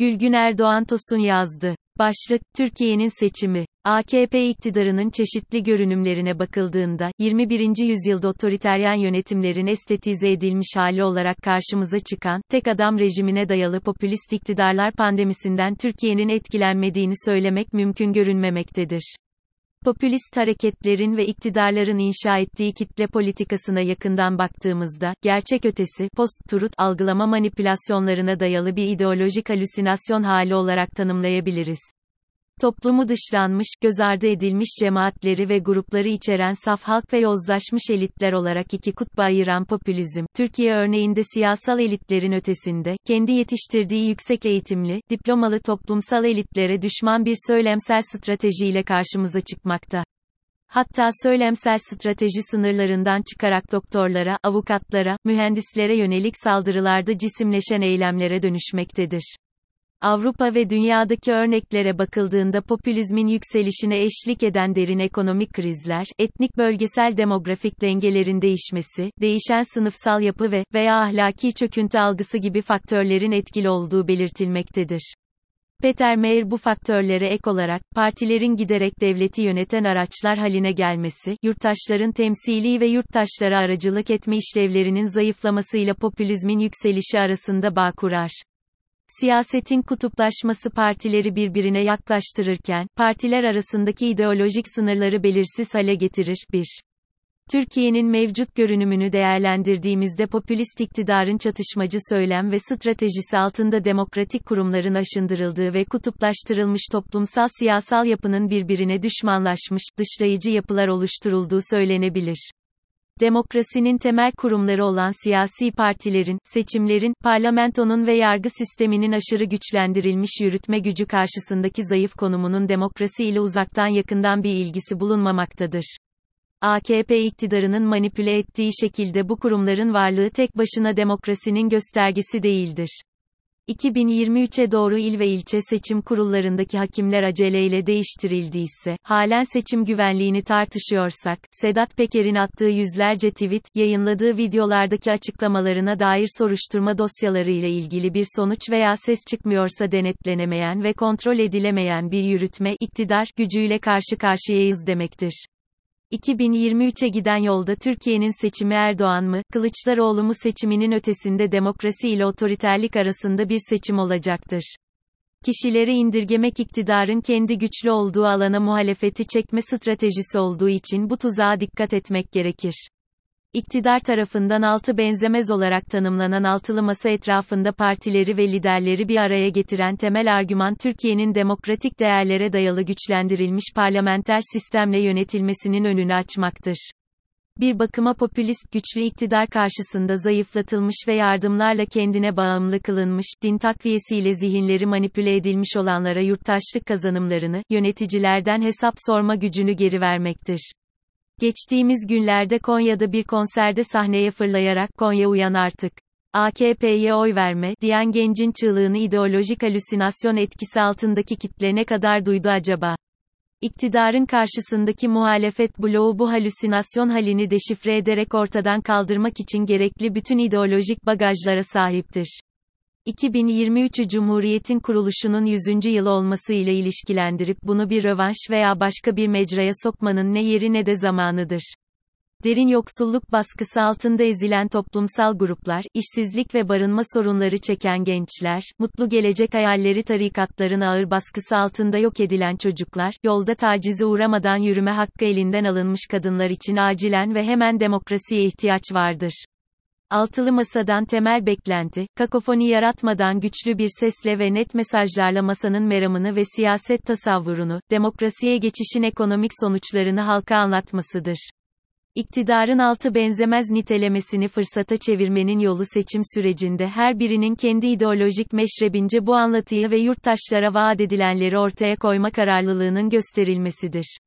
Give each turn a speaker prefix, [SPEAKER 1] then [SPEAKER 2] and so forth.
[SPEAKER 1] Gülgün Erdoğan Tosun yazdı. Başlık, Türkiye'nin seçimi. AKP iktidarının çeşitli görünümlerine bakıldığında, 21. yüzyılda otoriteryen yönetimlerin estetize edilmiş hali olarak karşımıza çıkan, tek adam rejimine dayalı popülist iktidarlar pandemisinden Türkiye'nin etkilenmediğini söylemek mümkün görünmemektedir. Popülist hareketlerin ve iktidarların inşa ettiği kitle politikasına yakından baktığımızda, gerçek ötesi, post-truth algılama manipülasyonlarına dayalı bir ideolojik halüsinasyon hali olarak tanımlayabiliriz. Toplumu dışlanmış, göz ardı edilmiş cemaatleri ve grupları içeren saf halk ve yozlaşmış elitler olarak iki kutba ayıran popülizm, Türkiye örneğinde siyasal elitlerin ötesinde, kendi yetiştirdiği yüksek eğitimli, diplomalı toplumsal elitlere düşman bir söylemsel stratejiyle karşımıza çıkmakta. Hatta söylemsel strateji sınırlarından çıkarak doktorlara, avukatlara, mühendislere yönelik saldırılarda cisimleşen eylemlere dönüşmektedir. Avrupa ve dünyadaki örneklere bakıldığında popülizmin yükselişine eşlik eden derin ekonomik krizler, etnik bölgesel demografik dengelerin değişmesi, değişen sınıfsal yapı ve veya ahlaki çöküntü algısı gibi faktörlerin etkili olduğu belirtilmektedir. Peter Mayer bu faktörlere ek olarak, partilerin giderek devleti yöneten araçlar haline gelmesi, yurttaşların temsili ve yurttaşlara aracılık etme işlevlerinin zayıflamasıyla popülizmin yükselişi arasında bağ kurar. Siyasetin kutuplaşması partileri birbirine yaklaştırırken, partiler arasındaki ideolojik sınırları belirsiz hale getirir. 1. Türkiye'nin mevcut görünümünü değerlendirdiğimizde popülist iktidarın çatışmacı söylem ve stratejisi altında demokratik kurumların aşındırıldığı ve kutuplaştırılmış toplumsal siyasal yapının birbirine düşmanlaşmış, dışlayıcı yapılar oluşturulduğu söylenebilir demokrasinin temel kurumları olan siyasi partilerin, seçimlerin, parlamentonun ve yargı sisteminin aşırı güçlendirilmiş yürütme gücü karşısındaki zayıf konumunun demokrasi ile uzaktan yakından bir ilgisi bulunmamaktadır. AKP iktidarının manipüle ettiği şekilde bu kurumların varlığı tek başına demokrasinin göstergesi değildir. 2023'e doğru il ve ilçe seçim kurullarındaki hakimler aceleyle değiştirildiyse, halen seçim güvenliğini tartışıyorsak, Sedat Peker'in attığı yüzlerce tweet, yayınladığı videolardaki açıklamalarına dair soruşturma dosyaları ile ilgili bir sonuç veya ses çıkmıyorsa denetlenemeyen ve kontrol edilemeyen bir yürütme, iktidar, gücüyle karşı karşıyayız demektir. 2023'e giden yolda Türkiye'nin seçimi Erdoğan mı, Kılıçdaroğlu mu seçiminin ötesinde demokrasi ile otoriterlik arasında bir seçim olacaktır. Kişileri indirgemek iktidarın kendi güçlü olduğu alana muhalefeti çekme stratejisi olduğu için bu tuzağa dikkat etmek gerekir. İktidar tarafından altı benzemez olarak tanımlanan altılı masa etrafında partileri ve liderleri bir araya getiren temel argüman Türkiye'nin demokratik değerlere dayalı güçlendirilmiş parlamenter sistemle yönetilmesinin önünü açmaktır. Bir bakıma popülist güçlü iktidar karşısında zayıflatılmış ve yardımlarla kendine bağımlı kılınmış, din takviyesiyle zihinleri manipüle edilmiş olanlara yurttaşlık kazanımlarını, yöneticilerden hesap sorma gücünü geri vermektir. Geçtiğimiz günlerde Konya'da bir konserde sahneye fırlayarak Konya uyan artık. AKP'ye oy verme diyen gencin çığlığını ideolojik halüsinasyon etkisi altındaki kitle ne kadar duydu acaba? İktidarın karşısındaki muhalefet bloğu bu halüsinasyon halini deşifre ederek ortadan kaldırmak için gerekli bütün ideolojik bagajlara sahiptir. 2023'ü Cumhuriyet'in kuruluşunun 100. yılı olması ile ilişkilendirip bunu bir rövanş veya başka bir mecraya sokmanın ne yeri ne de zamanıdır. Derin yoksulluk baskısı altında ezilen toplumsal gruplar, işsizlik ve barınma sorunları çeken gençler, mutlu gelecek hayalleri tarikatların ağır baskısı altında yok edilen çocuklar, yolda tacize uğramadan yürüme hakkı elinden alınmış kadınlar için acilen ve hemen demokrasiye ihtiyaç vardır. Altılı masadan temel beklenti, kakofoni yaratmadan güçlü bir sesle ve net mesajlarla masanın meramını ve siyaset tasavvurunu, demokrasiye geçişin ekonomik sonuçlarını halka anlatmasıdır. İktidarın altı benzemez nitelemesini fırsata çevirmenin yolu seçim sürecinde her birinin kendi ideolojik meşrebince bu anlatıyı ve yurttaşlara vaat edilenleri ortaya koyma kararlılığının gösterilmesidir.